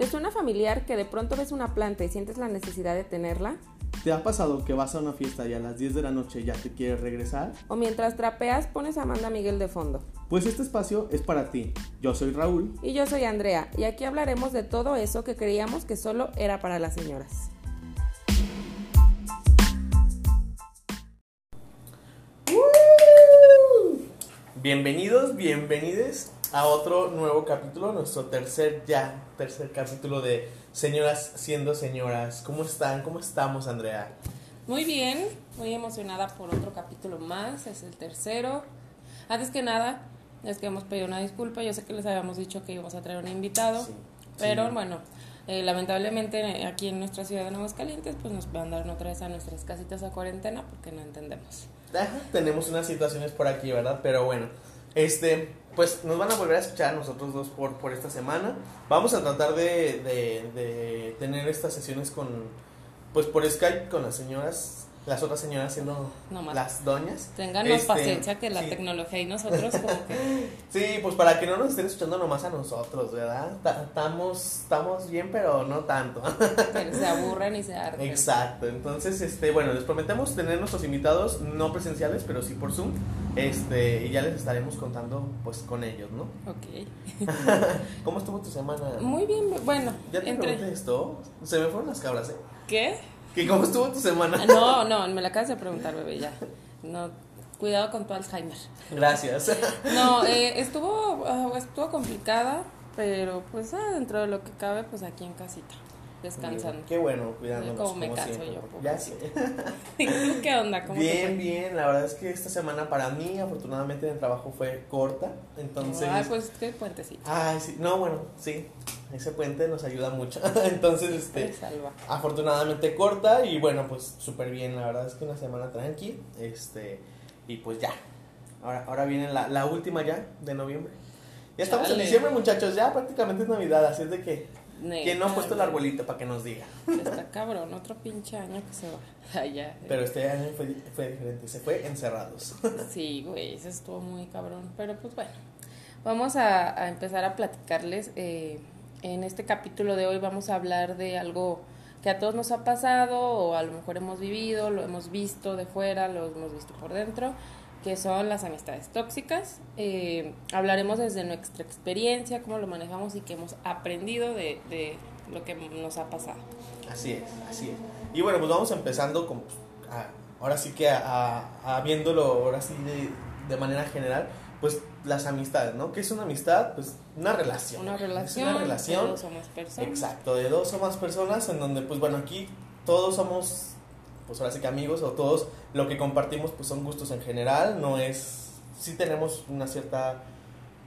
¿Te suena familiar que de pronto ves una planta y sientes la necesidad de tenerla? ¿Te ha pasado que vas a una fiesta y a las 10 de la noche ya te quieres regresar? ¿O mientras trapeas pones a Amanda Miguel de fondo? Pues este espacio es para ti. Yo soy Raúl. Y yo soy Andrea, y aquí hablaremos de todo eso que creíamos que solo era para las señoras. Bienvenidos, bienvenides a otro nuevo capítulo, nuestro tercer ya, tercer capítulo de Señoras siendo señoras. ¿Cómo están? ¿Cómo estamos, Andrea? Muy bien, muy emocionada por otro capítulo más, es el tercero. Antes que nada, es que hemos pedido una disculpa, yo sé que les habíamos dicho que íbamos a traer un invitado, Sí, pero sí. bueno, eh, lamentablemente aquí en nuestra ciudad de Aguascalientes pues nos mandaron otra vez a nuestras casitas a cuarentena porque no entendemos. Ajá, tenemos unas situaciones por aquí, ¿verdad? Pero bueno, este, pues nos van a volver a escuchar nosotros dos por, por esta semana. Vamos a tratar de, de, de tener estas sesiones con, pues por Skype con las señoras, las otras señoras siendo No las doñas. Ténganos Este, paciencia que la sí. tecnología y nosotros como que... Sí, pues para que no nos estén escuchando nomás a nosotros, ¿verdad? Ta- Estamos, estamos bien, pero no tanto. que se aburren y se harten. Exacto, entonces, este, bueno, les prometemos tener nuestros invitados no presenciales, pero sí por Zoom, este, y ya les estaremos contando, pues, con ellos, ¿no? Ok. ¿Cómo estuvo tu semana? Muy bien, bueno, Ya te entre... pregunté esto, se me fueron las cabras, ¿eh? ¿Qué? ¿Que ¿Cómo estuvo tu semana? Ah, No, no, me la acabas de preguntar, bebé, ya. No, cuidado con tu Alzheimer. Gracias. No, eh, estuvo, ah, estuvo complicada, pero pues ah, dentro de lo que cabe, pues aquí en casita, descansando. Qué bueno, cuidándonos Como como, me canso siempre. yo, ya sé. ¿Y tú qué onda? ¿Cómo te Bien, bien, la verdad es que esta semana para mí, afortunadamente, en el trabajo fue corta, entonces... Ay, pues qué puentecito. Ay, sí, no, bueno, sí, ese puente nos ayuda mucho. Entonces, Te este, salva. afortunadamente corta y bueno, pues súper bien, la verdad es que una semana tranqui, este, y pues ya. Ahora, ahora viene la, la última ya de noviembre. Ya estamos Chale. en diciembre, muchachos, ya prácticamente es Navidad, así es de que, ¿quién no ha puesto el arbolito para que nos diga? Está cabrón, otro pinche año que se va. Ya. Pero este año fue, fue diferente, se fue encerrados. Sí, güey, eso estuvo muy cabrón. Pero pues bueno, vamos a, a empezar a platicarles. eh, en este capítulo de hoy vamos a hablar de algo que a todos nos ha pasado o a lo mejor hemos vivido, lo hemos visto de fuera, lo hemos visto por dentro, que son las amistades tóxicas. Eh, hablaremos desde nuestra experiencia, cómo lo manejamos y qué hemos aprendido de, de lo que nos ha pasado. Así es, así es. Y bueno, pues vamos empezando con, pues, a- ahora sí que a, a- a viéndolo ahora sí de, de manera general, pues las amistades, ¿no? ¿Qué es una amistad? Pues una relación. Una Es relación, una relación. todos somos personas. Exacto, de dos o más personas en donde, pues bueno, aquí todos somos, pues ahora sí que amigos o todos lo que compartimos pues son gustos en general, no es, sí tenemos una cierta,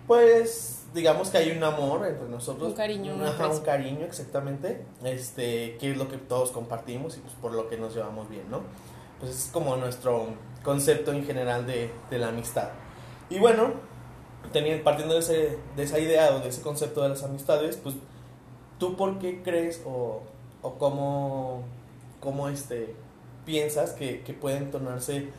pues digamos que hay un amor entre nosotros. Un cariño, un Ajá, un cariño, exactamente, este, que es lo que todos compartimos y pues por lo que nos llevamos bien, ¿no? Pues es como nuestro concepto en general de, de la amistad. Y bueno, teniendo, partiendo de, ese, de esa idea o de ese concepto de las amistades, pues ¿tú por qué crees o, o cómo, cómo este, piensas que, que pueden tornarse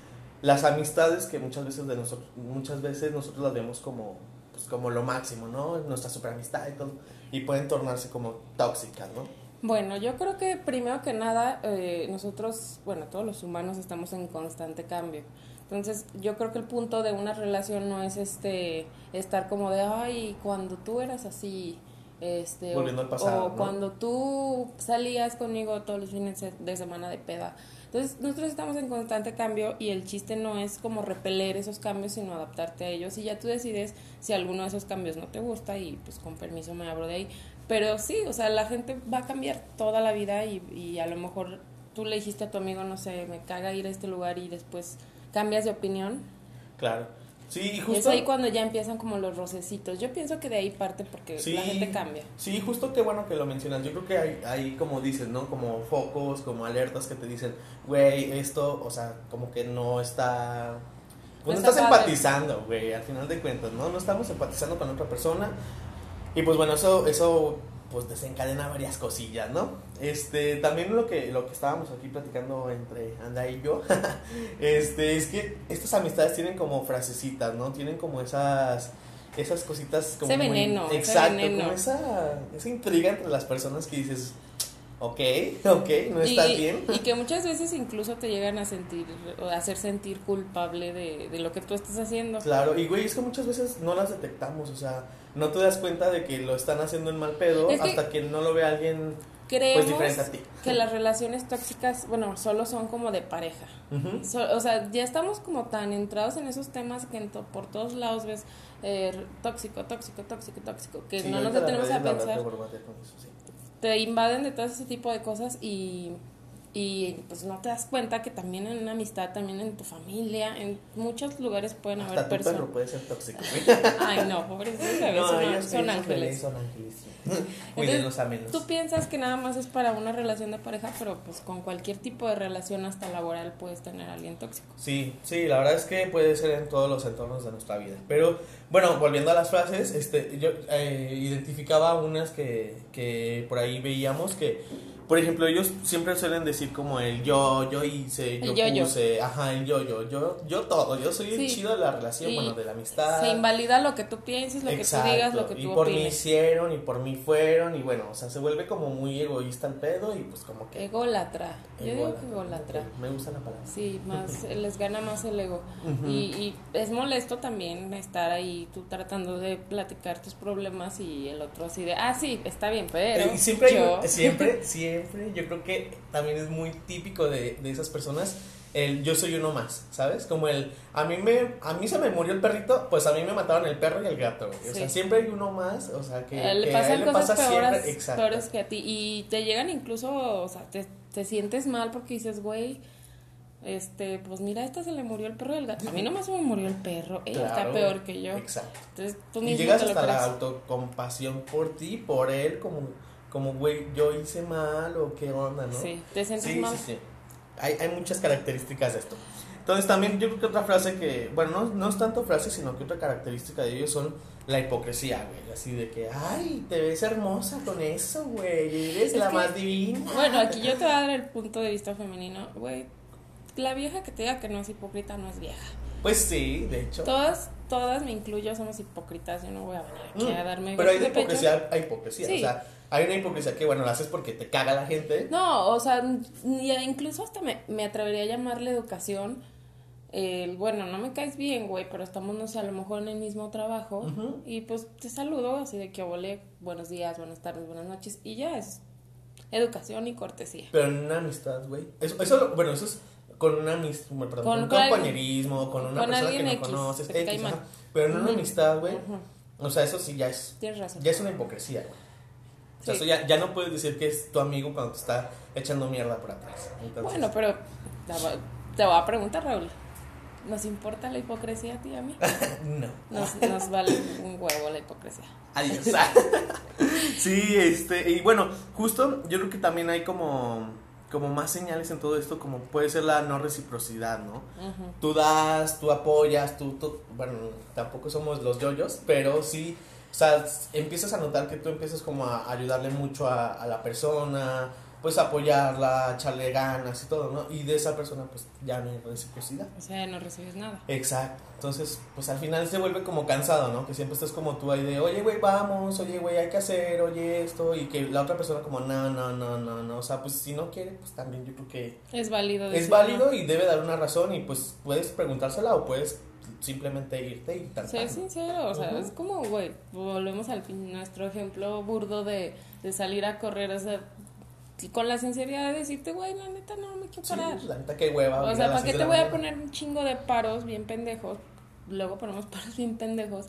las amistades que muchas veces, de nosotros, muchas veces nosotros las vemos como, pues, como lo máximo, ¿no? Nuestra super amistad y todo, y pueden tornarse como tóxicas, ¿no? Bueno, yo creo que primero que nada, eh, nosotros, bueno, todos los humanos estamos en constante cambio. Entonces, yo creo que el punto de una relación no es este estar como de, ay, cuando tú eras así, este, o- Volviendo al pasado, o ¿no? cuando tú salías conmigo todos los fines de- de semana de peda. Entonces, nosotros estamos en constante cambio y el chiste no es como repeler esos cambios, sino adaptarte a ellos. Y ya tú decides si alguno de esos cambios no te gusta y pues con permiso me abro de ahí. Pero sí, o sea, la gente va a cambiar toda la vida y, y a lo mejor tú le dijiste a tu amigo, no sé, me caga ir a este lugar y después cambias de opinión. Claro. Sí, y Y es justo... ahí cuando ya empiezan como los rocecitos. Yo pienso que de ahí parte porque Sí. la gente cambia. Sí, justo qué bueno que lo mencionas. Yo creo que hay, hay, como dices, ¿no? Como focos, como alertas que te dicen, güey, esto, o sea, como que no está... Pues No no está estás padre. empatizando, güey, al final de cuentas, ¿no? No estamos empatizando con otra persona. Y pues bueno, eso, eso pues desencadena varias cosillas, ¿no? Este, también lo que, lo que estábamos aquí platicando entre Anda y yo, este, es que estas amistades tienen como frasecitas, ¿no? Tienen como esas esas cositas como Ese muy- veneno, ese exacto, veneno. como esa, esa intriga entre las personas que dices, ok, ok, no estás y, bien. y que muchas veces incluso te llegan a sentir o a hacer sentir culpable de, de lo que tú estás haciendo. Claro, y güey, es que muchas veces no las detectamos, o sea, no te das cuenta de que lo están haciendo en mal pedo Es que- hasta que no lo ve alguien Creemos pues diferente a ti. que las relaciones tóxicas, bueno, solo son como de pareja. So- o sea, ya estamos como tan entrados en esos temas que en to- por todos lados ves eh, tóxico, tóxico, tóxico, tóxico, que Sí, no nos detenemos a pensar. eso, sí. Te invaden de todo ese tipo de cosas y, y pues no te das cuenta que también en una amistad, también en tu familia, en muchos lugares pueden Hasta haber tu perro personas. puede ser tóxico. Ay, no, pobrecitos bebés, No, son, ellos, son ángeles. son ángeles. a menos. Tú piensas que nada más es para una relación de pareja, pero pues con cualquier tipo de relación hasta laboral puedes tener a alguien tóxico. Sí, sí, la verdad es que puede ser en todos los entornos de nuestra vida. Pero bueno, volviendo a las frases, este, yo eh, identificaba unas que, que por ahí veíamos que, por ejemplo, ellos siempre suelen decir como el yo, yo hice, yo El yo-yo. puse, ajá, el yo, yo, yo, yo todo, yo soy el Sí. chido de la relación, Y bueno, de la amistad. Se invalida lo que tú pienses, lo que tú digas, lo que y tú por mí opines. hicieron y por mí fueron y bueno, o sea, se vuelve como muy egoísta el pedo y pues como que... Ególatra. Yo digo que ególatra. Me gusta la palabra. Sí, más les gana más el ego. Y, y es molesto también estar ahí tú tratando de platicar tus problemas y el otro así de, ah, sí, está bien, pero Eh, y siempre, hay- yo... siempre, siempre, yo creo que también es muy típico de, de esas personas el yo soy uno más, ¿sabes? Como el, a mí me, a mí se me murió el perrito, pues a mí me mataron el perro y el gato. O sea, siempre hay uno más, o sea, que, Eh, le que a pasan él le pasa peores, siempre, exacto. peores que a ti y te llegan incluso, o sea, te, te sientes mal porque dices, güey, este, pues mira, a esta se le murió el perro y el gato. A mí nomás se me murió el perro, ella está peor que yo. Exacto. Entonces tú Y llegas te hasta la autocompasión por ti, por él, como, como, güey, yo hice mal o qué onda, ¿no? Sí, te sientes Sí, mal. sí, sí. Hay, hay muchas características de esto. Entonces también yo creo que otra frase que, bueno, no, no es tanto frase, sino que otra característica de ellos son la hipocresía, güey. Así de que, ay, te ves hermosa con eso, güey. Eres Es la que- más divina. Bueno, aquí yo te voy a dar el punto de vista femenino, güey. La vieja que te diga que no es hipócrita no es vieja. Pues sí, de hecho. Todas, todas, me incluyo, somos hipócritas. Yo no voy a venir aquí Mm, a darme Pero hay de pecho. hipocresía a hipocresía. Sí. O sea, hay una hipocresía que, bueno, la haces porque te caga la gente. No, o sea, incluso hasta me, me atrevería a llamarle educación. El, bueno, no me caes bien, güey, pero estamos, no sé, a lo mejor en el mismo trabajo. Y pues te saludo así de que volé, buenos días, buenas tardes, buenas noches. Y ya es educación y cortesía. Pero en una amistad, güey. Eso, eso, bueno, eso es con una amistad, perdón, Con- un con alguien- compañerismo, con una con persona que no X, conoces, X, ajá. Pero en una amistad, güey, o sea, eso sí ya es, Tienes razón. ya es una hipocresía, güey. O sea, Sí. eso ya, ya no puedes decir que es tu amigo cuando te está echando mierda por atrás. Entonces, Bueno, pero te voy- a preguntar, Raúl. ¿Nos importa la hipocresía a ti y a mí? no. Nos, nos vale un huevo la hipocresía. Adiós. sí, este, y bueno, justo yo creo que también hay como, como más señales en todo esto, como puede ser la no reciprocidad, ¿no? Ujú. Tú das, tú apoyas, tú, tú- bueno, tampoco somos los yoyos, pero sí, o sea, empiezas a notar que tú empiezas como a ayudarle mucho a, a la persona, pues apoyarla, echarle ganas y todo, ¿no? Y de esa persona pues ya no hay reciprocidad. O sea, no recibes nada. Exacto. Entonces, pues al final se vuelve como cansado, ¿no? Que siempre estás como tú ahí de, oye, güey, vamos, oye, güey, hay que hacer, oye, esto, y que la otra persona como, no, no, no, no, no, o sea, pues si no quiere, pues también yo creo que Es válido. es válido y debe dar una razón y pues puedes preguntársela o puedes simplemente irte y tal. Ser sincero, o sea, es como, güey, volvemos al fin, nuestro ejemplo burdo de, de salir a correr, o sea, con la sinceridad de decirte, güey, la neta no me quiero Sí, parar. pues, la neta qué hueva. o sea, ¿para qué te voy a poner un chingo de paros bien pendejos? Luego ponemos paros bien pendejos.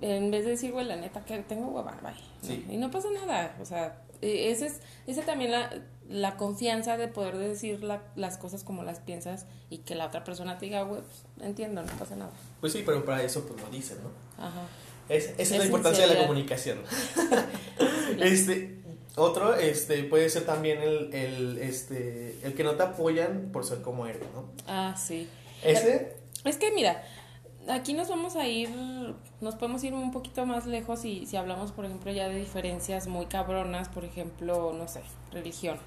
En vez de decir, güey, la neta que tengo hueva, bye. ¿no? Sí. Y no pasa nada, o sea, eh, ese es ese también la, la confianza de poder decir la- las cosas como las piensas y que la otra persona te diga, güey, pues, entiendo, no pasa nada. Pues sí, pero para eso pues lo dicen, ¿no? Ajá. Es, esa es, Es la importancia de la comunicación. este, otro, este, puede ser también el, el, este, el que no te apoyan por ser como eres, ¿no? Ah, sí. Ese, Es que mira, aquí nos vamos a ir, nos podemos ir un poquito más lejos y si hablamos, por ejemplo, ya de diferencias muy cabronas, por ejemplo, no sé, religión,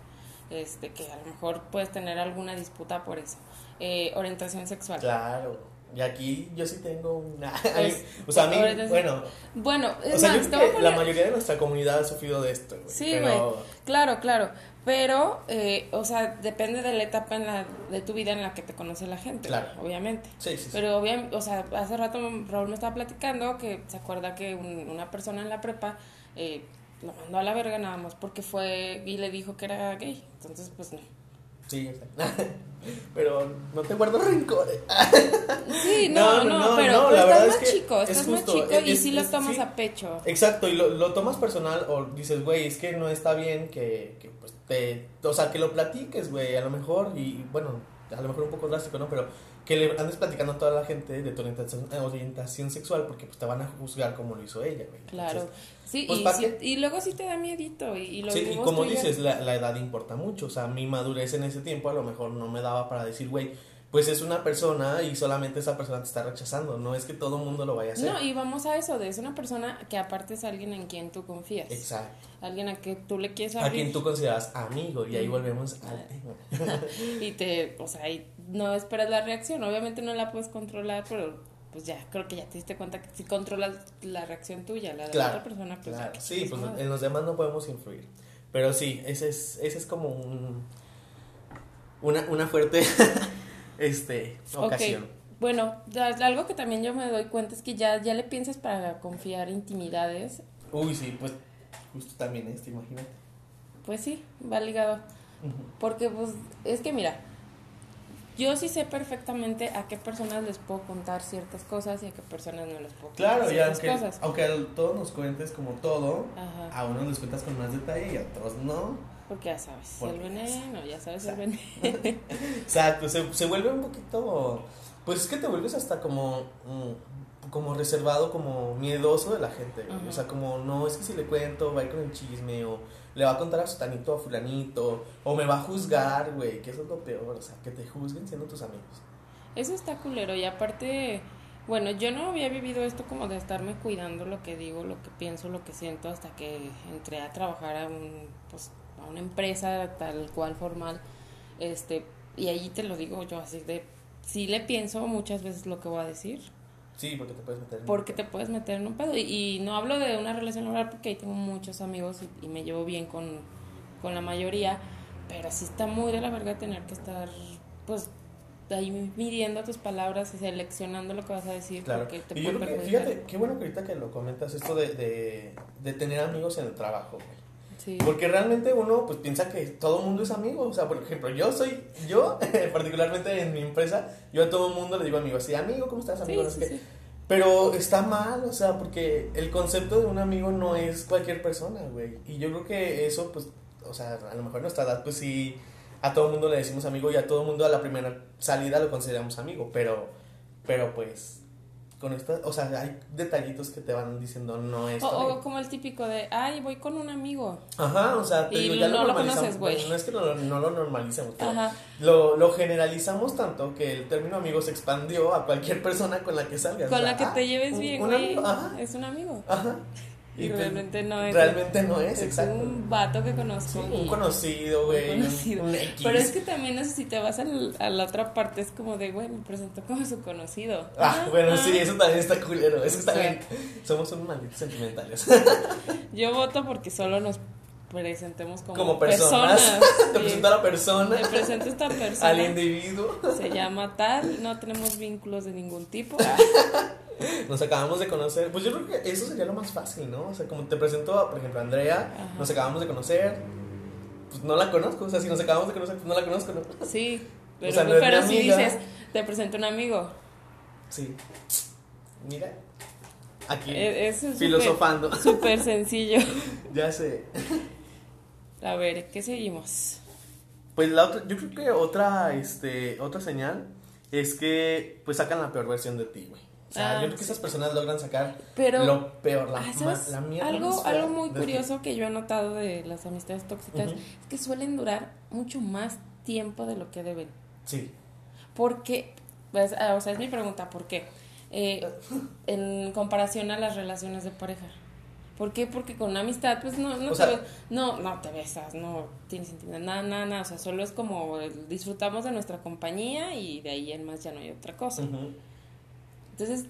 este, que a lo mejor puedes tener alguna disputa por eso, Eh, orientación sexual. claro. Y aquí yo sí tengo una. Pues, o sea, a mí, bueno. Bueno, es O sea, más, yo te creo voy a que la mayoría de nuestra comunidad ha sufrido de esto, güey. Sí, pero- güey. Claro, claro. Pero, eh, o sea, depende de la etapa en la, de tu vida en la que te conoce la gente. Claro. Obviamente. Sí, sí, sí. Pero obviamente, o sea, hace rato Raúl me estaba platicando que se acuerda que un- una persona en la prepa eh, lo mandó a la verga nada más porque fue y le dijo que era gay. Entonces, pues no. Sí, pero no te guardo rencores. Sí, no, no, No, no, pero, estás es más que chico, es estás más chico y es- sí lo es- tomas sí. a pecho. Exacto, y lo, lo tomas personal o dices, güey, es que no está bien que, que pues te, o sea, que lo platiques, güey, a lo mejor, y bueno, a lo mejor un poco drástico, ¿no? Pero que le andes platicando a toda la gente de tu orientación, eh, orientación sexual porque pues te van a juzgar como lo hizo ella, güey. Claro. Entonces, Sí, pues, y, ¿para sí- qué? y luego sí te da miedito y, y lo sí, y como dices, la, la edad importa mucho, o sea, mi madurez en ese tiempo a lo mejor no me daba para decir, güey, pues es una persona y solamente esa persona te está rechazando, no es que todo el mundo lo vaya a hacer. No, y vamos a eso, de es una persona que aparte es alguien en quien tú confías. Exacto. Alguien a que tú le quieres A abrir. quien tú consideras amigo, y ahí Mm. volvemos al tema. Y te, o sea, y no esperas la reacción. Obviamente no la puedes controlar, pero pues ya, creo que ya te diste cuenta que si controlas la reacción tuya, la de la otra persona, pues Claro, sí, pues madre. en los demás no podemos influir. Pero sí, ese es, ese es como un, una, una fuerte este, ocasión. Bueno, algo que también yo me doy cuenta es que ya, ya le piensas para confiar intimidades. Uy, sí, pues justo también este, imagínate. Pues sí, va ligado. Porque pues es que mira, yo sí sé perfectamente a qué personas les puedo contar ciertas cosas y a qué personas no les puedo contar Claro, y ciertas aunque, cosas. aunque a todos nos cuentes como todo, Ajá. a unos les cuentas con más detalle y a otros no. Porque ya sabes, Porque el veneno, ya sabes el Exacto. veneno. Exacto, se, se vuelve un poquito, pues es que te vuelves hasta como, mm, como reservado, como miedoso de la gente, o sea, como no, es que si le cuento va a ir con el chisme o le va a contar a sutanito o a fulanito o me va a juzgar, güey, que eso es lo peor, o sea, que te juzguen siendo tus amigos. Eso está culero y aparte, bueno, yo no había vivido esto como de estarme cuidando lo que digo, lo que pienso, lo que siento hasta que entré a trabajar a un pues a una empresa tal cual formal. Este, y allí te lo digo yo así de sí le pienso muchas veces lo que voy a decir, Sí, porque te puedes meter en porque te puedes meter en un pedo y, y no hablo de una relación laboral porque ahí tengo muchos amigos y, y me llevo bien con, con la mayoría, pero sí está muy de la verga tener que estar pues ahí midiendo tus palabras y seleccionando lo que vas a decir Claro. porque te Y yo creo que, fíjate, qué bueno que ahorita que lo comentas, esto de, de, de tener amigos en el trabajo, güey. Sí. Porque realmente uno pues piensa que todo el mundo es amigo. O sea, por ejemplo, yo soy, yo particularmente en mi empresa, yo a todo el mundo le digo amigo, sí, amigo, ¿cómo estás, Sí, amigo? Sí, qué. Pero está mal, o sea, porque el concepto de un amigo no es cualquier persona, güey. Y yo creo que eso, pues, o sea, a lo mejor a nuestra edad, pues sí, a todo el mundo le decimos amigo y a todo el mundo a la primera salida lo consideramos amigo. Pero, pero pues, con esta, o sea, hay detallitos que te van diciendo no es. O, o como el típico de, ay, voy con un amigo. Ajá, o sea, te Y digo, ya no lo lo conoces, güey. no es que no, no lo normalicemos, Ajá. lo, lo generalizamos tanto que el término amigo se expandió a cualquier persona con la que salgas. Con O sea, la que ah, te lleves un- bien, güey. ajá, Es un amigo. ajá. Y, realmente no es. Realmente no es, es exacto. un vato que Sí, conozco. y- un conocido, güey. conocido. Un X. Pero es que también eso, si te vas al- a la otra parte, es como de, güey, me presento como su conocido. Ah, bueno, sí, eso también está culero. Eso sea. también. Somos unos malditos sentimentales. Yo voto porque solo nos presentemos como, Como personas. Te sí. presento a la persona, Te presento a esta persona. al individuo. Se llama tal, no tenemos vínculos de ningún tipo. Nos acabamos de conocer. Pues yo creo que eso sería lo más fácil, ¿no? O sea, como te presento, a, por ejemplo, a Andrea, Ajá. nos acabamos de conocer. Pues no la conozco. O sea, si nos acabamos de conocer, pues no la conozco, ¿no? Sí, pero, sea, no es pero si dices, te presento un amigo. Sí. Mira. Aquí. E- es filosofando. súper sencillo. ya sé. A ver, ¿qué seguimos? Pues la otra, yo creo que otra, este, otra señal es que pues sacan la peor versión de ti, güey. O sea, Ah, yo creo que sí. esas personas logran sacar Pero, lo peor, la, ah, ¿sabes? la mierda. algo, algo muy curioso que yo he notado de las amistades tóxicas es que suelen durar mucho más tiempo de lo que deben. Sí. Porque, pues, ah, o sea, es mi pregunta, ¿por qué? Eh, en comparación a las relaciones de pareja. ¿Por qué? Porque con una amistad, pues no, no, te, sea- no, no te besas, no tienes intimidad, nada, nada, nada. O sea, solo es como disfrutamos de nuestra compañía y de ahí en más ya no hay otra cosa. Ujú. Entonces,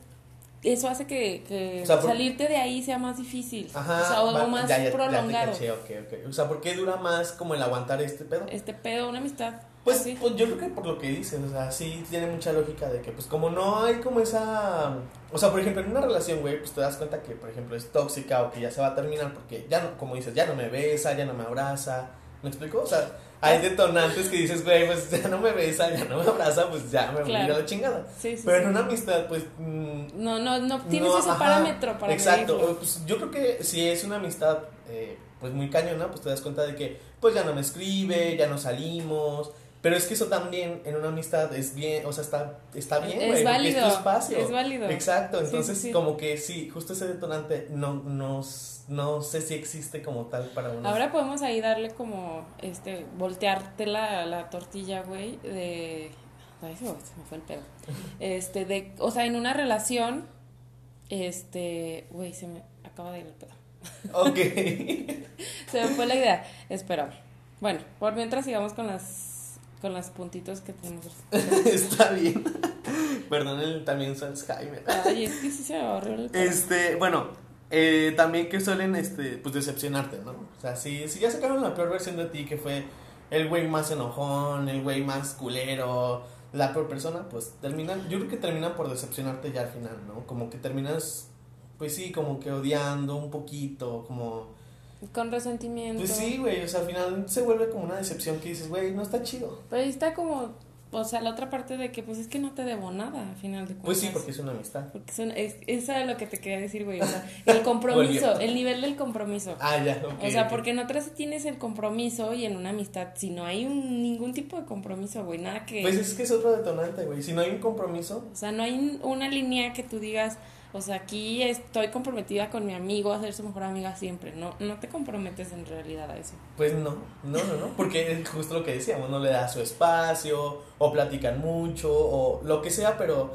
eso hace que, que O sea, por- salirte de ahí sea más difícil. Ajá. o sea, o va- más ya, ya- prolongado. caché, ok, ok. O sea, ¿por qué dura más como el aguantar este pedo? este pedo, una amistad. Pues, así. pues yo creo que por lo que dices, o sea, sí tiene mucha lógica de que, pues como no hay como esa... O sea, por ejemplo, en una relación, güey, pues te das cuenta que, por ejemplo, es tóxica o que ya se va a terminar porque ya no, como dices, ya no me besa, ya no me abraza. ¿Me explico? O sea, hay detonantes que dices, güey, pues ya no me besa, ya no me abraza, pues ya me voy a Claro. la chingada. Sí, sí, Pero sí. en una amistad, pues... mm, No, no, no tienes no, ese ajá, parámetro para Exacto, medirlo. pues yo creo que si es una amistad eh, pues muy cañona, pues te das cuenta de que pues ya no me escribe, ya no salimos, pero es que eso también en una amistad es bien, o sea, está, está bien, Es güey, válido, es tu espacio. es válido. Exacto, entonces sí, sí. como que sí, justo ese detonante no, no, no sé si existe como tal para una Ahora podemos ahí darle como, este, voltearte la, la tortilla, güey, de... Ay, se me fue el pedo. Este, de, o sea, en una relación, este, güey, se me acaba de ir el pedo. Ok. Se me fue la idea. Espera. Bueno, por mientras sigamos con las, con las puntitos que tenemos. está bien. Perdón, el, también soy Alzheimer. Ay, es que sí se va horrible. Este, bueno, eh, también que suelen, este, pues decepcionarte, ¿no? O sea, si, si ya sacaron la peor versión de ti, que fue el güey más enojón, el güey más culero, la peor persona, pues terminan, yo creo que terminan por decepcionarte ya al final, ¿no? Como que terminas, pues sí, como que odiando un poquito, como, Con resentimiento. pues sí, güey, o sea, al final se vuelve como una decepción que dices, güey, no está chido. Pero ahí está como, o sea, la otra parte de que, pues es que no te debo nada, al final de cuentas. Pues sí, porque es una amistad. Porque son, es, eso es lo que te quería decir, güey. O sea, el compromiso, el nivel del compromiso. Ah, ya, ok. o sea, porque en otras tienes el compromiso y en una amistad, si no hay un, ningún tipo de compromiso, güey, nada que. Pues es que es otro detonante, güey. Si no hay un compromiso, O sea, no hay una línea que tú digas, o sea, aquí estoy comprometida con mi amigo a ser su mejor amiga siempre. No, no te comprometes en realidad a eso. Pues no, no, no, no, porque es justo lo que decíamos, no le da su espacio, o platican mucho, o lo que sea, pero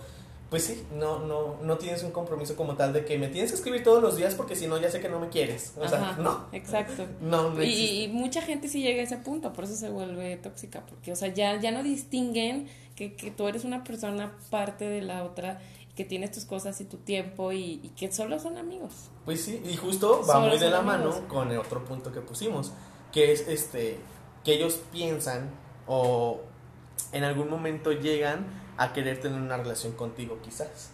pues sí, no, no, no tienes un compromiso como tal de que me tienes que escribir todos los días porque si no ya sé que no me quieres. O sea, no, Exacto. no, no Y, y mucha gente sí llega a ese punto, por eso se vuelve tóxica, porque, o sea, ya, ya no distinguen que, que tú eres una persona parte de la otra, que tienes tus cosas y tu tiempo y, y que solo son amigos. Pues sí, y justo va Solo muy de la amigos. mano con el otro punto que pusimos, que es este, que ellos piensan o en algún momento llegan a querer tener una relación contigo quizás.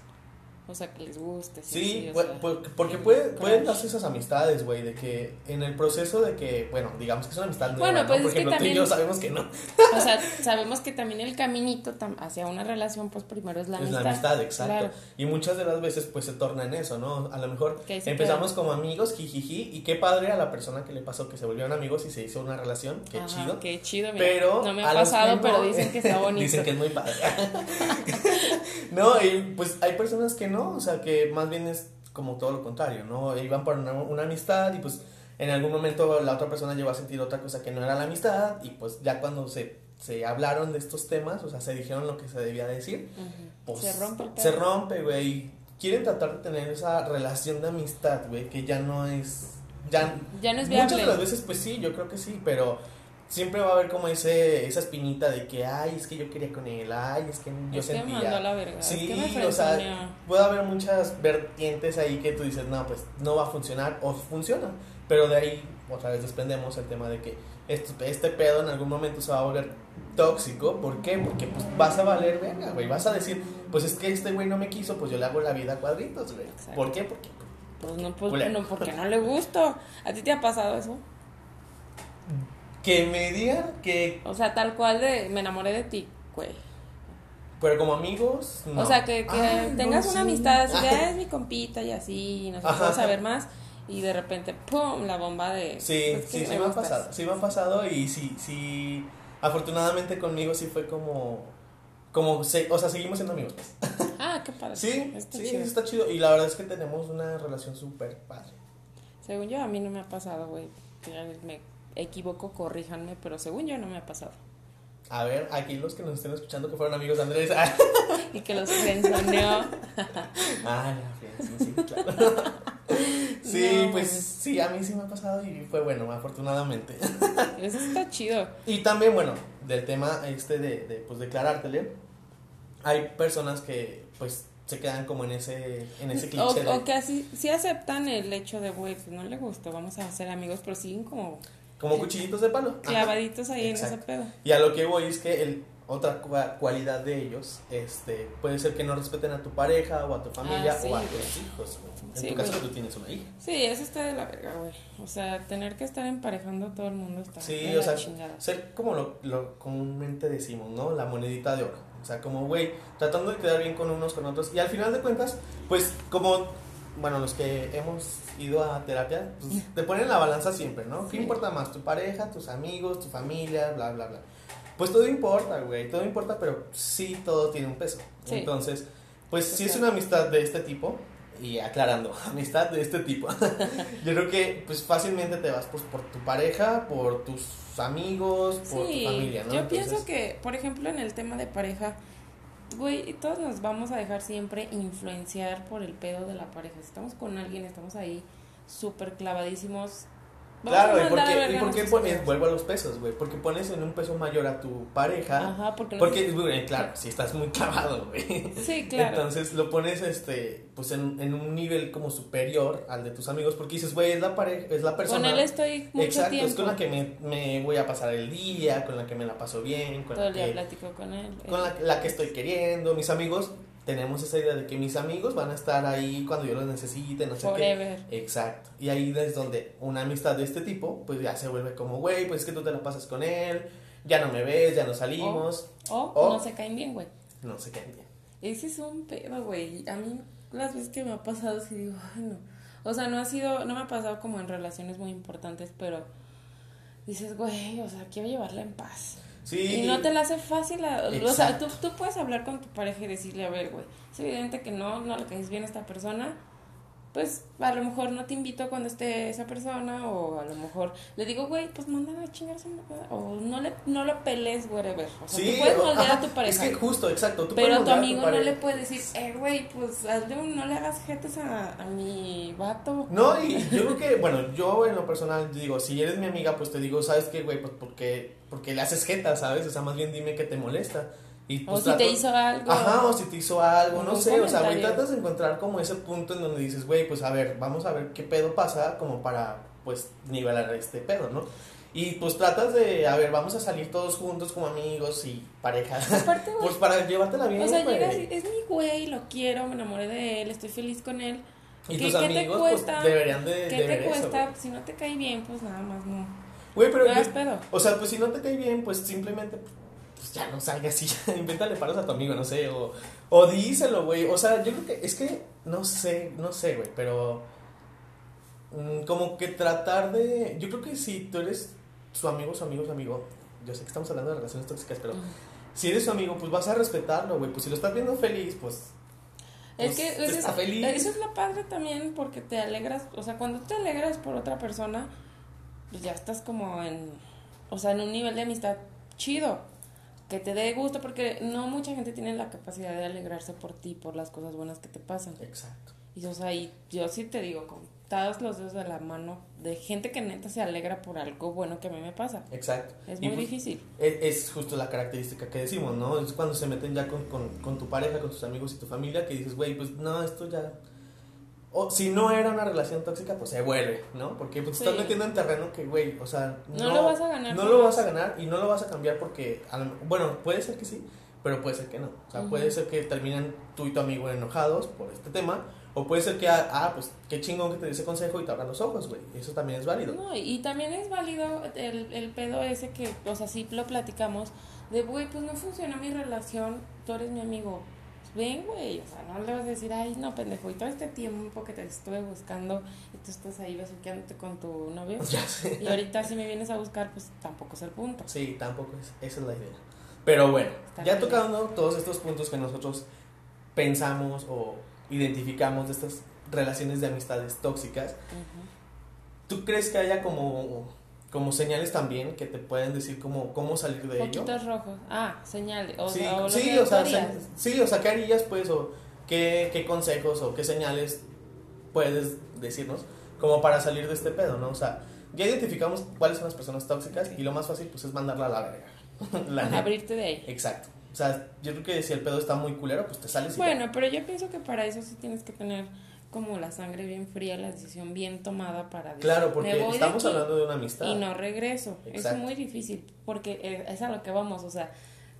O sea, que les guste. Sí, o pu- sea, pu- porque el puede, pueden darse esas amistades, güey, de que en el proceso de que, bueno, digamos que es una amistad nueva, Bueno, ¿no? pues Por es que ejemplo, tú y yo sabemos que no, O sea, sabemos que también el caminito tam- hacia una relación, pues primero es la es amistad. la amistad, exacto. Claro. Y muchas de las veces, pues, se torna en eso, ¿no? A lo mejor empezamos como amigos, jijiji, y qué padre a la persona que le pasó que se volvieron amigos y se hizo una relación, qué Ajá, chido. Qué chido, mira. Pero no me ha pasado, pero no- dicen que está bonito. Dicen que es muy padre. no, y pues hay personas que no, o sea, que más bien es como todo lo contrario, ¿no? Iban por una, una amistad y pues en algún momento la otra persona llegó a sentir otra cosa que no era la amistad y pues ya cuando se, se hablaron de estos temas, o sea, se dijeron lo que se debía decir, pues se rompe se rompe, güey. Quieren tratar de tener esa relación de amistad, güey, que ya no es... Ya, Ya no es Muchas viable. de las veces, pues sí, yo creo que sí, pero siempre va a haber como ese esa espinita de que, ay, es que yo quería con él, ay, es que yo es que sentía. mandó a la verga. Sí, es que me o sea, puede haber muchas vertientes ahí que tú dices, no, pues no va a funcionar o funciona, pero de ahí otra vez desprendemos el tema de que este, este pedo en algún momento se va a volver tóxico, ¿por qué? Porque pues vas a valer verga, güey, vas a decir, pues es que este güey no me quiso, pues yo le hago la vida a cuadritos, güey. ¿Por qué? Porque Pues no, pues no, porque no le gusto. ¿A ti te ha pasado eso? Que me digan que, O sea, tal cual de me enamoré de ti, güey. pero como amigos, no. O sea, que, que no, tengas sí. una amistad así. "Ah, es mi compita y así, y nos vamos a ver más. Y de repente, ¡pum! La bomba de. Sí, pues, sí, sí me me ha gustas. pasado, sí me ha pasado y sí, sí, afortunadamente conmigo sí fue como, como, se, o sea, seguimos siendo amigos. Ah, qué padre. Sí, Está sí, chido. está chido y la verdad es que tenemos una relación súper padre. Según yo, a mí no me ha pasado, güey. Me equivoco, corríjanme, pero según yo no me ha pasado. A ver, aquí los que nos estén escuchando que fueron amigos de Andrés. Y que los frenzoneó. Ah, ya, sí, sí, claro. Sí, No, pues sí, a mí sí me ha pasado y fue bueno, afortunadamente. Eso está chido. Y también, bueno, del tema este de, de pues declarártele, hay personas que pues se quedan como en ese, en ese O, cliché. de- o que así, sí aceptan el hecho de, güey, pues no le gustó, vamos a ser amigos, pero siguen como como cuchillitos de palo. Clavaditos ahí en ese pedo. Y a lo que voy es que el, otra cua- cualidad de ellos este, puede ser que no respeten a tu pareja o a tu familia Ah, sí, o a güey. tus hijos. En Sí, tu caso güey. tú tienes una hija. Sí, eso está de la verga, güey. O sea, tener que estar emparejando a todo el mundo está Sí, de o la sea, chingada. ser como lo, lo comúnmente decimos, ¿no? La monedita de oro. O sea, como, güey, tratando de quedar bien con unos, con otros. Y al final de cuentas, pues, como, bueno, los que hemos ido a terapia, pues, te ponen la balanza siempre, ¿no? ¿Qué Sí. importa más? ¿Tu pareja, tus amigos, tu familia, bla, bla, bla? Pues todo importa, güey, todo importa, pero sí todo tiene un peso. Sí. Entonces, pues, si es una amistad de este tipo, y aclarando, amistad de este tipo, yo creo que, pues, fácilmente te vas, pues, por tu pareja, por tus amigos, por tu familia, ¿no? yo Entonces, pienso que, por ejemplo, en el tema de pareja, güey, todos nos vamos a dejar siempre influenciar por el pedo de la pareja. Si estamos con alguien, estamos ahí súper clavadísimos. Vamos Claro, ¿y por qué, y por qué pones, vuelvo a los pesos, güey? Porque pones en un peso mayor a tu pareja. Ajá, porque, no- Porque, güey, claro, si estás muy clavado, güey. Sí, claro. Entonces lo pones, este, pues en, en un nivel como superior al de tus amigos, porque dices, güey, es la pareja, es la persona. con él estoy mucho Exacto, tiempo. es con la que me, me voy a pasar el día, con la que me la paso bien, con Todo la el día que, platico con él. con la, la que estoy queriendo. Mis amigos, tenemos esa idea de que mis amigos van a estar ahí cuando yo los necesite, no sé qué. Forever. Exacto. Y ahí es donde una amistad de este tipo, pues ya se vuelve como, güey, pues es que tú te la pasas con él, ya no me ves, ya no salimos, O O- no se caen bien, güey. no sé qué. bien. Ese es un pedo, güey. A mí las veces que me ha pasado sí digo, ay no. O sea, no ha sido, no me ha pasado como en relaciones muy importantes, pero dices, güey, o sea, quiero llevarla en paz. Sí. Y no te la hace fácil. a- o sea, tú, tú puedes hablar con tu pareja y decirle, a ver, güey, es evidente que no, no le caes bien a esta persona. Pues a lo mejor no te invito cuando esté esa persona, o a lo mejor le digo, güey, pues mándame a chingar a su madre", O no, le, no lo pelees, whatever. O sea, Sí, tú puedes moldear ajá, a tu pareja. Es que justo, exacto. tú Pero a tu amigo no le puede decir, eh, güey, pues hazle un- no le hagas jetes a, a mi vato. No, y yo creo que, bueno, yo en lo personal digo, si eres mi amiga, pues te digo, ¿sabes qué, güey? Pues porque, porque le haces jeta, ¿sabes? O sea, más bien dime qué te molesta. Y O pues si te hizo algo. Ajá, o si te hizo algo, no sé, o sea, güey, comentario. tratas de encontrar como ese punto en donde dices, güey, pues a ver, vamos a ver qué pedo pasa como para, pues, nivelar este pedo, ¿no? Y pues tratas de, a ver, vamos a salir todos juntos como amigos y parejas, Aparte, güey, pues para llevártela bien, o sea, güey. llegas y es mi güey, lo quiero, me enamoré de él, estoy feliz con él. Y ¿qué- tus qué te amigos, cuesta? pues, deberían de, ¿Qué de te eso, cuesta? güey. si no te cae bien, pues nada más no. Güey, pero, No yo- o sea, pues si no te cae bien, pues simplemente, pues ya no salgas y ya, invéntale paros a tu amigo, no sé, o, o díselo, güey, o sea, yo creo que, es que, no sé, no sé, güey, pero, mm, como que tratar de, yo creo que si tú eres su amigo, su amigo, su amigo, yo sé que estamos hablando de relaciones tóxicas, pero si eres su amigo, pues vas a respetarlo, güey, pues si lo estás viendo feliz, pues... Es pues, que eso está es, feliz. eso es lo padre también porque te alegras, o sea, cuando te alegras por otra persona, pues ya estás como en, o sea, en un nivel de amistad chido, que te dé gusto porque no mucha gente tiene la capacidad de alegrarse por ti, por las cosas buenas que te pasan. Exacto. Y o sea, y yo sí te digo, contados los dedos de la mano de gente que neta se alegra por algo bueno que a mí me pasa. Exacto. Es muy pues, difícil. Es, es justo la característica que decimos, ¿no? Es cuando se meten ya con, con, con tu pareja, con tus amigos y tu familia, que dices, güey, pues no, esto ya... O si no era una relación tóxica, pues se vuelve, ¿no? Porque pues, te Sí. estás metiendo en terreno que, güey, o sea... No lo vas a ganar No lo vas a ganar y no lo vas a cambiar porque, bueno, puede ser que sí, pero puede ser que no. O sea, puede ser que terminen tú y tu amigo enojados por este tema, o puede ser que, ah, ah, pues qué chingón que te ese consejo y te abran los ojos, güey. Eso también es válido. No, y también es válido el, el pedo ese que, o sea, sí lo platicamos, de, güey, pues no funciona mi relación, tú eres mi amigo. Ven, güey, o sea, no le vas a decir, ay, no, pendejo, y todo este tiempo que te estuve buscando y tú estás ahí besuqueándote con tu novio, Ya sé. y ahorita si me vienes a buscar, pues tampoco es el punto. Sí, tampoco es, esa es la idea. Pero bueno, Está ya bien. tocando todos estos puntos que nosotros pensamos o identificamos de estas relaciones de amistades tóxicas. ¿tú crees que haya como, como señales también que te pueden decir como cómo salir de ello? Poquitos rojos. Ah, señales. O, sí, sea, o sí, o sea, se- sí, o sea, ¿qué harías pues o qué, qué consejos o qué señales puedes decirnos como para salir de este pedo, ¿no? O sea, ya identificamos cuáles son las personas tóxicas y lo más fácil pues es mandarla a la verga. La abrirte de ahí. Exacto. O sea, yo creo que si el pedo está muy culero, pues te sales y Bueno, pero yo pienso que para eso sí tienes que tener como la sangre bien fría, la decisión bien tomada para decir, Claro, "Me porque voy estamos hablando de una amistad. y no regreso. Es muy difícil porque es a lo que vamos, o sea,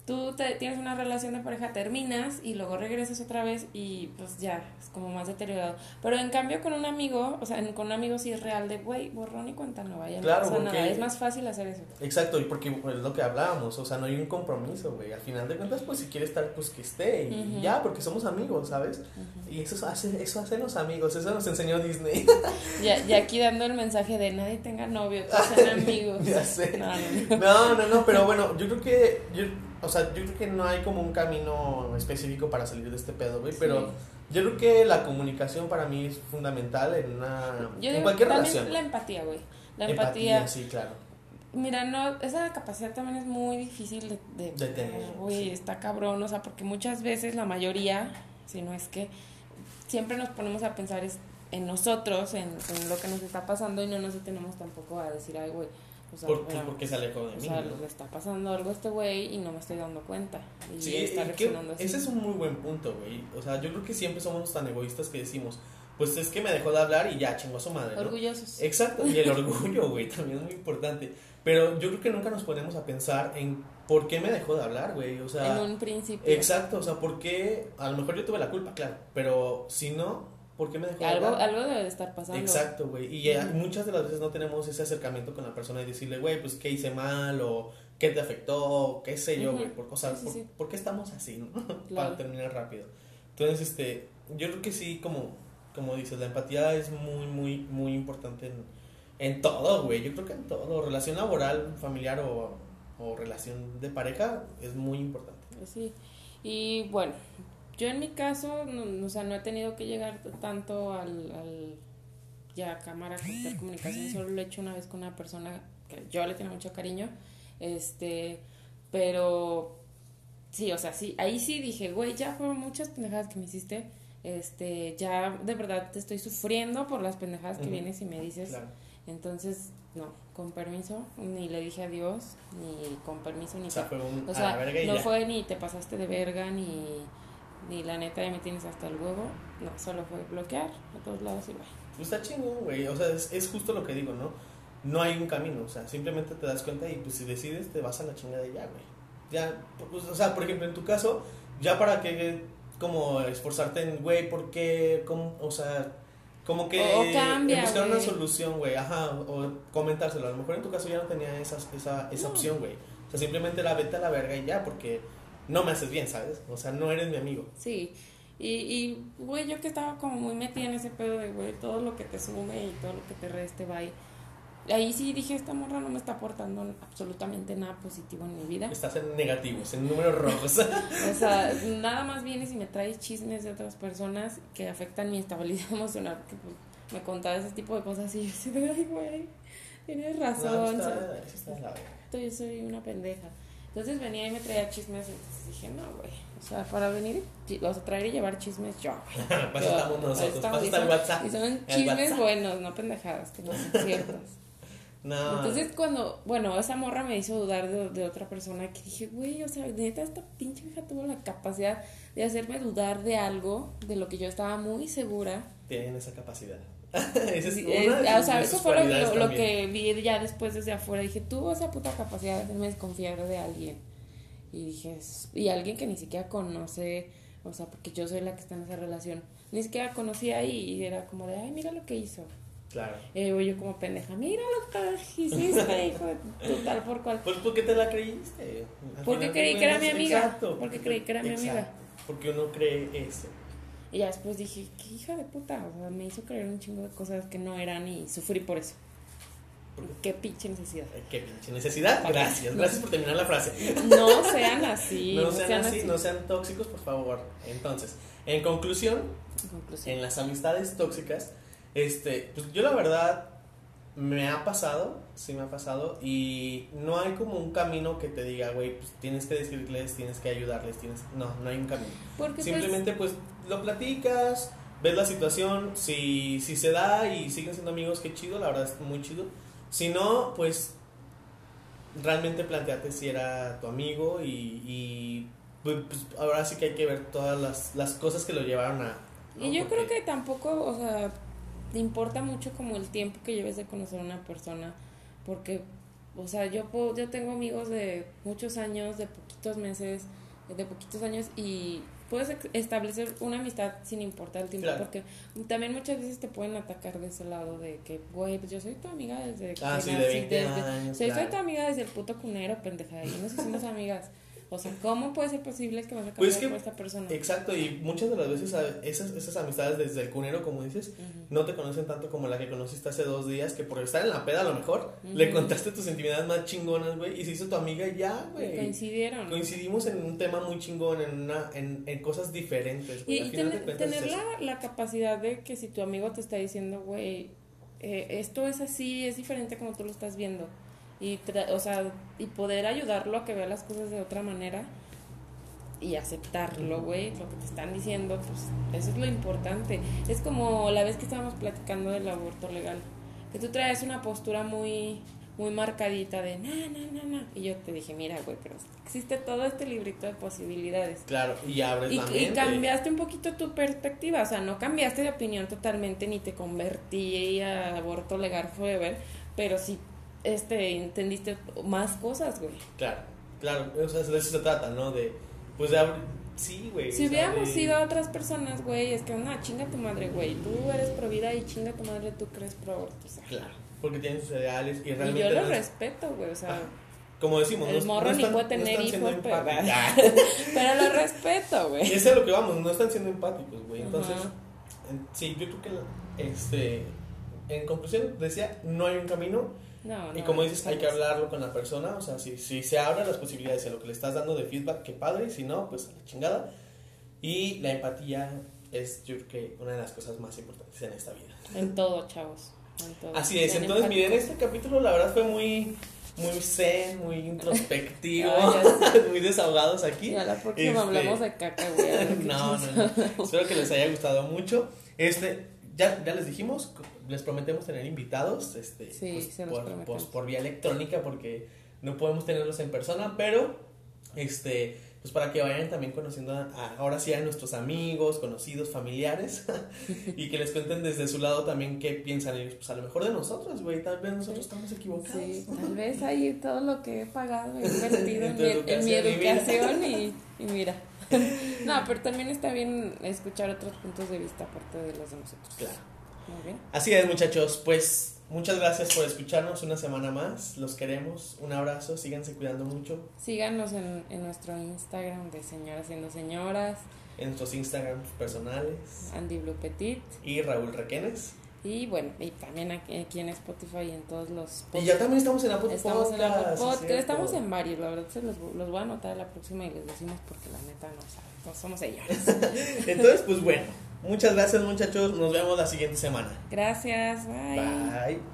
tú te, tienes una relación de pareja, terminas y luego regresas otra vez y pues ya, es como más deteriorado. Pero en cambio con un amigo, o sea, en- con un amigo sí es real de, güey, borrón y cuenta nueva, ya Claro, no pasa porque- nada, es más fácil hacer eso. Exacto, y porque pues, es lo que hablábamos, o sea, no hay un compromiso, güey. Al final de cuentas, pues si quiere estar, pues que esté. Y ya, porque somos amigos, ¿sabes? Y eso hace, eso hacen los amigos, eso nos enseñó Disney. Ya, ya aquí dando el mensaje de nadie tenga novio, todos sean amigos. Ya sé. No, no, no. No, no, no, pero bueno, yo creo que, yo, o sea, yo creo que no hay como un camino específico para salir de este pedo, güey, pero yo creo que la comunicación para mí es fundamental en una, Yo en cualquier también relación. la empatía, güey. La empatía. sí, claro. Mira, no, esa capacidad también es muy difícil de, de, De tener, Güey, sí. está cabrón, o sea, porque muchas veces la mayoría, si no es que siempre nos ponemos a pensar es en nosotros, en, en lo que nos está pasando y no nos detenemos tampoco a decir, ay, güey, o sea, ¿Por, mira, por qué se alejó de o mí? sea, no? le está pasando algo a este güey y no me estoy dando cuenta. Y Sí, está reaccionando así. ese es un muy buen punto, güey. O sea, yo creo que siempre somos tan egoístas que decimos, pues es que me dejó de hablar y ya chingó a su madre, ¿no? Orgullosos. Exacto, y el orgullo, güey, también es muy importante. Pero yo creo que nunca nos ponemos a pensar en por qué me dejó de hablar, güey. O sea, en un principio. exacto, o sea, por qué, a lo mejor yo tuve la culpa, claro, pero si no, ¿por qué me dejó de Algo, hablar? algo debe de estar pasando. Exacto, güey. Y muchas de las veces no tenemos ese acercamiento con la persona y decirle, güey, pues qué hice mal o qué te afectó, qué sé yo, güey. Por, o sea, Sí, sí, por, sí. por qué estamos así, no? Para Claro. terminar rápido. Entonces, este, yo creo que sí, como, como dices, la empatía es muy, muy, muy importante en, en todo, güey. Yo creo que en todo. Relación laboral, familiar o, o relación de pareja es muy importante. Sí. Y bueno, yo en mi caso, no, o sea, no he tenido que llegar tanto al, al ya cámara, cortar comunicación, solo lo he hecho una vez con una persona que yo le tenía mucho cariño, este, pero sí, o sea, sí, ahí sí dije, güey, ya fueron muchas pendejadas que me hiciste, este, ya de verdad te estoy sufriendo por las pendejadas que vienes y me dices, Claro. entonces, no, con permiso, ni le dije adiós, ni con permiso, ni O sea, fue un, o sea, no ya. fue ni te pasaste de verga, ni, ni la neta ya me tienes hasta el huevo. No, solo fue bloquear a todos lados y bye. Pues está chingón, güey. O sea, es, es justo lo que digo, ¿no? No hay un camino. O sea, simplemente te das cuenta y pues si decides te vas a la chingada y ya, güey. Ya, pues, o sea, por ejemplo, en tu caso, ya para que como esforzarte en, güey, ¿por qué? ¿Cómo? O sea, como que O cambia, buscar una solución, güey, ajá, o comentárselo. A lo mejor en tu caso ya no tenía esa, esa, esa No. opción, güey. O sea, simplemente la vete a la verga y ya, porque no me haces bien, ¿sabes? O sea, no eres mi amigo. Sí. Y, y, güey, yo que estaba como muy metida en ese pedo de, güey, todo lo que te sume y todo lo que te reste, bye. Ahí sí dije, esta morra no me está aportando absolutamente nada positivo en mi vida. Estás en negativos, en números rojos. O sea, nada más vienes y me traes chismes de otras personas que afectan mi estabilidad emocional, porque pues, me contaba ese tipo de cosas y yo así ay, güey, tienes razón. No, está, está verga. yo soy una pendeja. Entonces venía y me traía chismes entonces dije, no, güey. O sea, para venir, y- o sea, traer y llevar chismes yo, güey. Eso Yo- estamos nosotros, está el son- WhatsApp. Y son chismes WhatsApp. buenos, no pendejadas, que no son ciertas. No. Entonces cuando, bueno, esa morra me hizo dudar de, de otra persona que dije, güey, o sea, neta, esta pinche hija tuvo la capacidad de hacerme dudar de algo de lo que yo estaba muy segura. tienen esa capacidad. Esa es una o sea, eso fue lo, lo- lo que vi ya después desde afuera. Dije, tuvo esa puta capacidad de hacerme desconfiar de alguien. Y dije, "Es- y alguien que ni siquiera conoce, o sea, porque yo soy la que está en esa relación, ni siquiera conocía ahí y era como de, ay, mira lo que hizo. Claro. Y luego yo como pendeja, mira lo que hiciste, hijo de tu tal por cual. Pues porque te la creíste. Porque creí que era mi amiga. Exacto. Porque creí que era mi amiga. Porque uno cree eso. Y ya después dije, qué hija de puta, o sea, me hizo creer un chingo de cosas que no eran y sufrí por eso. Qué pinche necesidad. Qué pinche necesidad. Gracias. Gracias por terminar la frase. No sean así. no sean así, no sean tóxicos, por favor. Entonces, en conclusión, En conclusión. en las amistades tóxicas, este, pues yo la verdad me ha pasado, sí me ha pasado, y no hay como un camino que te diga, güey, pues tienes que decirles, tienes que ayudarles, tienes, no, no hay un camino. Porque pues, Simplemente pues lo platicas, ves la situación, si, si se da y siguen siendo amigos, qué chido, la verdad es muy chido. Si no, pues realmente planteate si era tu amigo y, y pues, pues, ahora sí que hay que ver todas las, las cosas que lo llevaron a... ¿no? Y yo creo que tampoco, o sea, te importa mucho como el tiempo que lleves de conocer a una persona, porque, o sea, yo puedo, yo tengo amigos de muchos años, de poquitos meses, de poquitos años y puedes establecer una amistad sin importar el tiempo, Claro. porque también muchas veces te pueden atacar de ese lado de que, güey, pues yo soy tu amiga desde Ah, que sí, nací, de 20 desde- años. soy, tu amiga desde el puto cunero, pendeja, y nos hicimos amigas. O sea, ¿cómo puede ser posible que vas a cambiar Pues que- por esta persona? Exacto, y muchas de las veces esas, esas amistades desde el cunero, como dices, no te conocen tanto como la que conociste hace dos días, que por estar en la peda a lo mejor le contaste tus intimidades más chingonas, güey, y se hizo tu amiga y ya, güey. Coincidieron. Coincidimos en un tema muy chingón, en, una, en, en cosas diferentes, Y, güey. Y tener, tener la, la capacidad de que si tu amigo te está diciendo, güey, eh, esto es así, es diferente como tú lo estás viendo. Y, tra- o sea, y poder ayudarlo a que vea las cosas de otra manera y aceptarlo, güey, lo que te están diciendo, pues eso es lo importante. Es como la vez que estábamos platicando del aborto legal, que tú traes una postura muy muy marcadita de na, na, na, na. Y yo te dije, mira, güey, pero existe todo este librito de posibilidades. Claro, y abres Y, la y mente. cambiaste un poquito tu perspectiva, o sea, no cambiaste de opinión totalmente ni te convertí a aborto legal forever, pero sí este entendiste más cosas, güey. Claro, claro, o sea, de eso se trata, ¿no? De, pues de abrir, sí, güey. Si hubiéramos de- sido otras personas, güey, es que no, chinga tu madre, güey, tú eres pro vida y chinga tu madre, tú crees pro aborto, o sea. Claro, porque tienen sus ideales y Y realmente... yo lo no es- respeto, güey, o sea, Ah, Como decimos, el no, morro no ni están, puede no tener siendo hijos, pero-. Ah, pero lo respeto, y güey. eso es a lo que vamos, no están siendo empáticos, güey. Entonces, Ajá. sí, yo creo que, este, en conclusión, decía, no hay un camino. No, Y como dices, hay que hablarlo con la persona. O sea, si, si se abren las posibilidades a lo que le estás dando de feedback, qué padre. Si no, pues a la chingada. Y la empatía es, yo creo que, una de las cosas más importantes en esta vida. En todo, chavos. En todo. Así es. Entonces, miren, este capítulo, la verdad, fue muy, muy zen, muy introspectivo, Ay, muy desahogados aquí. Y a la próxima Este, hablamos de caca, güey. No, no, no. Espero que les haya gustado mucho. Este, ya, ya les dijimos, les prometemos tener invitados, este, Sí, pues, se los por, prometemos. pues, por vía electrónica porque no podemos tenerlos en persona, pero este, pues para que vayan también conociendo a, a- ahora sí a nuestros amigos, conocidos, familiares y que les cuenten desde su lado también qué piensan ellos, pues a lo mejor de nosotros, güey, tal vez nosotros estamos equivocados. Sí, tal vez ahí todo lo que he pagado, he invertido en, mi, en mi educación, y mira. No, pero también está bien escuchar otros puntos de vista aparte de los de nosotros. Claro. Muy bien. Así es, muchachos. Pues muchas gracias por escucharnos una semana más. Los queremos. Un abrazo. Síganse cuidando mucho Síganos en, en nuestro Instagram de Señoras Siendo Señoras, en nuestros Instagrams personales. Andy Blue Petit. Y Raúl Requenes. Y bueno, y también aquí, aquí en Spotify y en todos los Y ya también estamos en Apple Estamos en Apple Podcast, estamos en varios, la verdad se los, los voy a anotar a la próxima y les decimos porque la neta no saben, no somos señores. Entonces, pues bueno. Muchas gracias, muchachos. Nos vemos la siguiente semana. Gracias, bye. Bye.